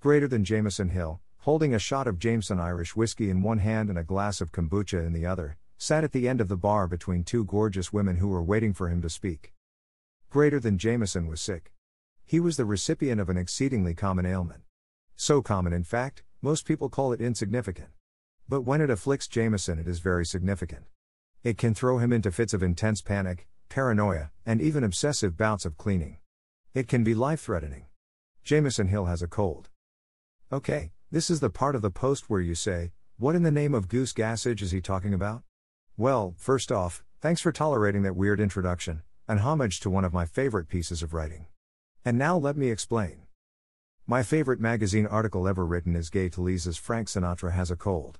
greater than Jamison Hill, holding a shot of Jameson Irish whiskey in one hand and a glass of kombucha in the other, sat at the end of the bar between two gorgeous women who were waiting for him to speak. Greater than Jamison was sick. He was the recipient of an exceedingly common ailment. So common, in fact, most people call it insignificant. But when it afflicts Jamison, it is very significant. It can throw him into fits of intense panic, paranoia, and even obsessive bouts of cleaning. It can be life threatening. Jamison Hill has a cold. Okay, this is the part of the post where you say, What in the name of goose gassage is he talking about? Well, first off, thanks for tolerating that weird introduction, an homage to one of my favorite pieces of writing. And now let me explain. My favorite magazine article ever written is Gay Talese's Frank Sinatra Has a Cold.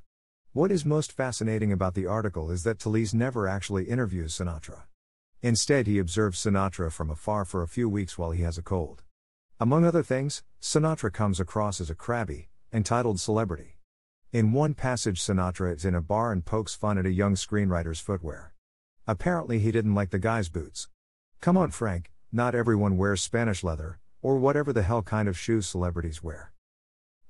What is most fascinating about the article is that Talese never actually interviews Sinatra. Instead, he observes Sinatra from afar for a few weeks while he has a cold. Among other things, Sinatra comes across as a crabby, entitled celebrity. In one passage, Sinatra is in a bar and pokes fun at a young screenwriter's footwear. Apparently, he didn't like the guy's boots. Come on, Frank, not everyone wears Spanish leather, or whatever the hell kind of shoes celebrities wear.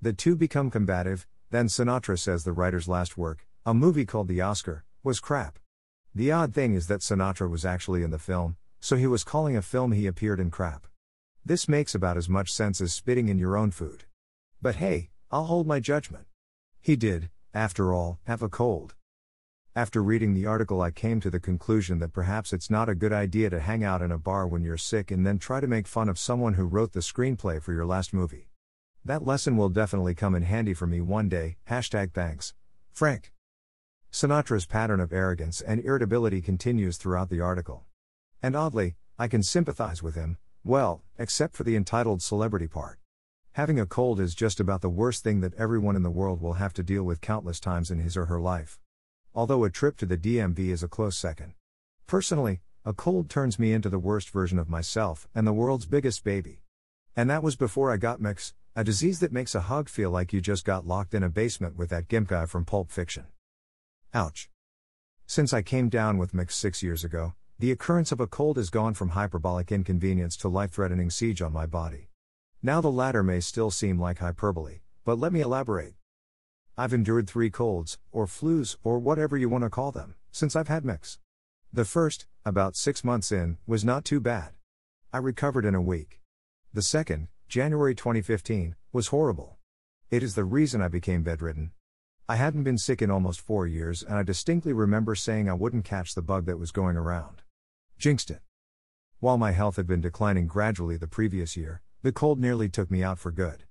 The two become combative, then Sinatra says the writer's last work, a movie called The Oscar, was crap. The odd thing is that Sinatra was actually in the film, so he was calling a film he appeared in crap. This makes about as much sense as spitting in your own food. But hey, I'll hold my judgment. He did, after all, have a cold. After reading the article, I came to the conclusion that perhaps it's not a good idea to hang out in a bar when you're sick and then try to make fun of someone who wrote the screenplay for your last movie. That lesson will definitely come in handy for me one day. Hashtag thanks. Frank. Sinatra's pattern of arrogance and irritability continues throughout the article. And oddly, I can sympathize with him, well, except for the entitled celebrity part. Having a cold is just about the worst thing that everyone in the world will have to deal with countless times in his or her life. Although a trip to the DMV is a close second. Personally, a cold turns me into the worst version of myself and the world's biggest baby. And that was before I got mix, a disease that makes a hug feel like you just got locked in a basement with that gimp guy from Pulp Fiction. Ouch. Since I came down with mix six years ago, the occurrence of a cold has gone from hyperbolic inconvenience to life threatening siege on my body. Now, the latter may still seem like hyperbole, but let me elaborate. I've endured three colds, or flus, or whatever you want to call them, since I've had mix. The first, about six months in, was not too bad. I recovered in a week. The second, January 2015, was horrible. It is the reason I became bedridden. I hadn't been sick in almost four years, and I distinctly remember saying I wouldn't catch the bug that was going around. Jinxed it. While my health had been declining gradually the previous year, the cold nearly took me out for good.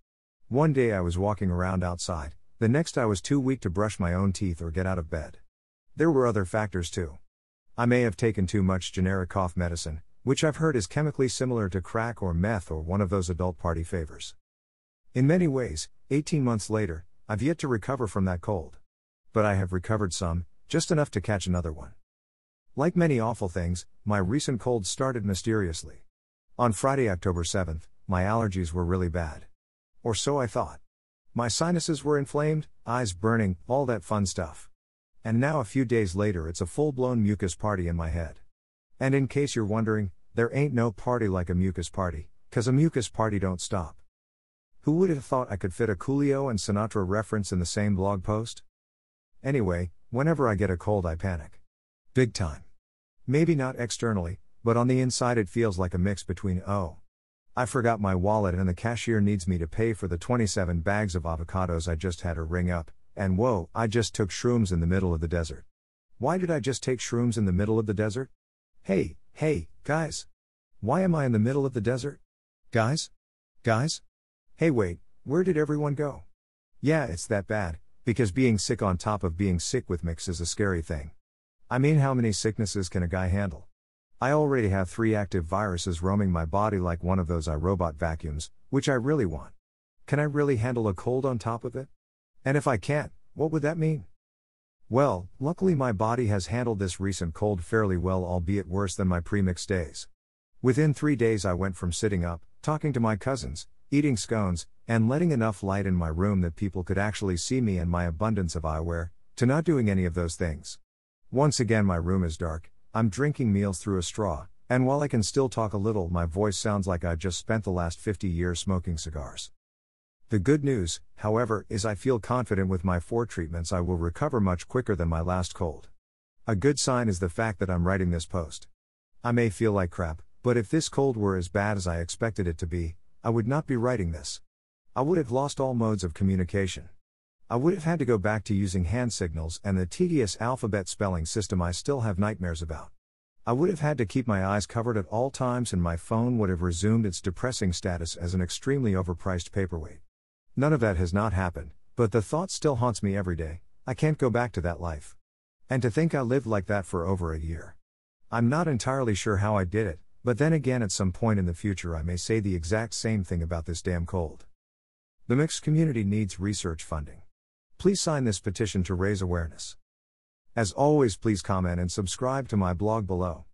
One day I was walking around outside, the next I was too weak to brush my own teeth or get out of bed. There were other factors too. I may have taken too much generic cough medicine, which I've heard is chemically similar to crack or meth or one of those adult party favors. In many ways, 18 months later, I've yet to recover from that cold. But I have recovered some, just enough to catch another one. Like many awful things, my recent cold started mysteriously. On Friday, October 7th, my allergies were really bad. Or so I thought. My sinuses were inflamed, eyes burning, all that fun stuff. And now, a few days later, it's a full blown mucus party in my head. And in case you're wondering, there ain't no party like a mucus party, cause a mucus party don't stop. Who would have thought I could fit a Coolio and Sinatra reference in the same blog post? Anyway, whenever I get a cold, I panic. Big time. Maybe not externally, but on the inside it feels like a mix between oh. I forgot my wallet and the cashier needs me to pay for the 27 bags of avocados I just had her ring up, and whoa, I just took shrooms in the middle of the desert. Why did I just take shrooms in the middle of the desert? Hey, hey, guys. Why am I in the middle of the desert? Guys? Guys? Hey, wait, where did everyone go? Yeah, it's that bad, because being sick on top of being sick with mix is a scary thing. I mean, how many sicknesses can a guy handle? I already have three active viruses roaming my body like one of those iRobot vacuums, which I really want. Can I really handle a cold on top of it? And if I can't, what would that mean? Well, luckily my body has handled this recent cold fairly well, albeit worse than my premix days. Within three days, I went from sitting up, talking to my cousins, eating scones, and letting enough light in my room that people could actually see me and my abundance of eyewear, to not doing any of those things. Once again, my room is dark, I'm drinking meals through a straw, and while I can still talk a little, my voice sounds like I just spent the last 50 years smoking cigars. The good news, however, is I feel confident with my four treatments I will recover much quicker than my last cold. A good sign is the fact that I'm writing this post. I may feel like crap, but if this cold were as bad as I expected it to be, I would not be writing this. I would have lost all modes of communication. I would have had to go back to using hand signals and the tedious alphabet spelling system I still have nightmares about. I would have had to keep my eyes covered at all times and my phone would have resumed its depressing status as an extremely overpriced paperweight. None of that has not happened, but the thought still haunts me every day I can't go back to that life. And to think I lived like that for over a year. I'm not entirely sure how I did it, but then again, at some point in the future, I may say the exact same thing about this damn cold. The mixed community needs research funding. Please sign this petition to raise awareness. As always, please comment and subscribe to my blog below.